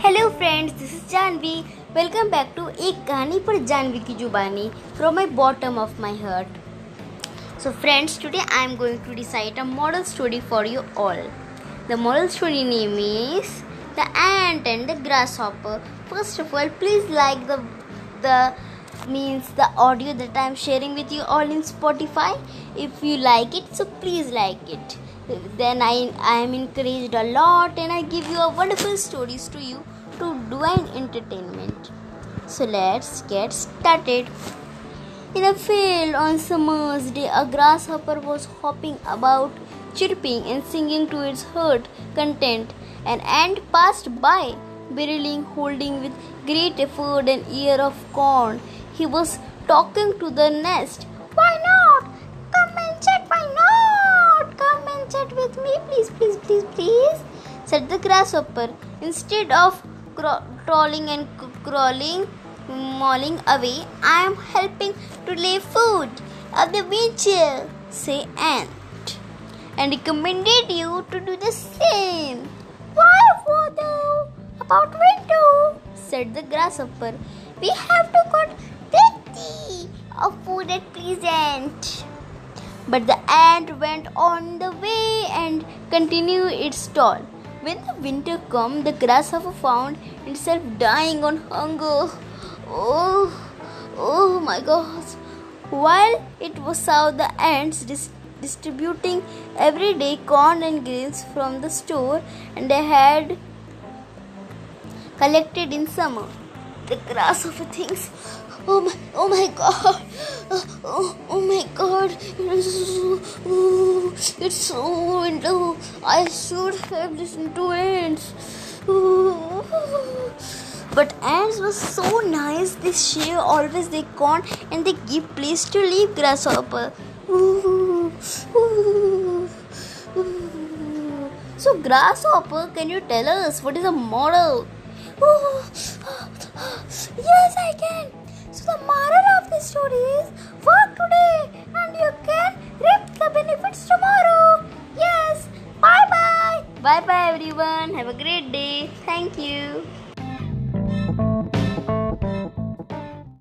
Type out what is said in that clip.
Hello friends this is Janvi welcome back to एक कहानी पर जानवी की जुबानी from my bottom of my heart so friends today I am going to decide a model story for you all the model story name is the ant and the grasshopper first of all please like the the means the audio that i am sharing with you all in spotify if you like it so please like it then I, I am encouraged a lot and I give you a wonderful stories to you to do an entertainment. So let's get started. In a field on summer's day, a grasshopper was hopping about, chirping and singing to its heart content. An ant passed by, barreling, holding with great effort an ear of corn. He was talking to the nest. With me, please, please, please, please, said the grasshopper. Instead of craw- crawling and c- crawling, mauling away, I am helping to lay food of the winter, say ant, and recommended you to do the same. Why, father? About winter, said the grasshopper. We have to cut plenty of food at present. But the ant went on the way and continued its toil. When the winter came, the grasshopper found itself dying on hunger. Oh, oh my God! While it was saw the ants dis- distributing every day corn and grains from the store, and they had collected in summer. The grasshopper thinks, "Oh my, oh my God! Oh, oh God! It's so, winter. I should have listened to ants." But ants were so nice. They share always their corn and they give place to leave grasshopper. So grasshopper, can you tell us what is a moral? yes, I can. So the moral of the story is work today everyone. Have a great day. Thank you.